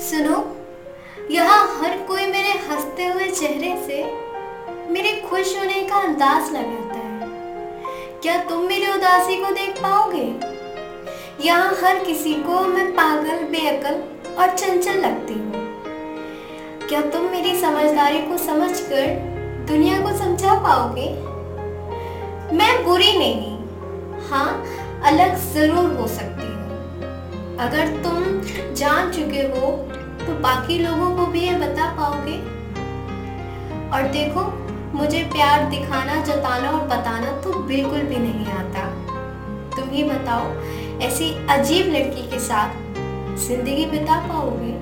सुनो, यहाँ हर कोई मेरे हँसते हुए चेहरे से मेरे खुश होने का अंदाज लगाता है। क्या तुम मेरी उदासी को देख पाओगे? यहाँ हर किसी को मैं पागल, बेअकल और चंचल लगती हूँ। क्या तुम मेरी समझदारी को समझकर दुनिया को समझा पाओगे? मैं बुरी नहीं हाँ अलग ज़रूर हो सकती हूँ। अगर तुम जान बाकी लोगों को भी ये बता पाओगे? और देखो, मुझे प्यार दिखाना, जताना और बताना तो बिल्कुल भी नहीं आता। तुम ही बताओ, ऐसी अजीब लड़की के साथ ज़िंदगी बिता पाओगे?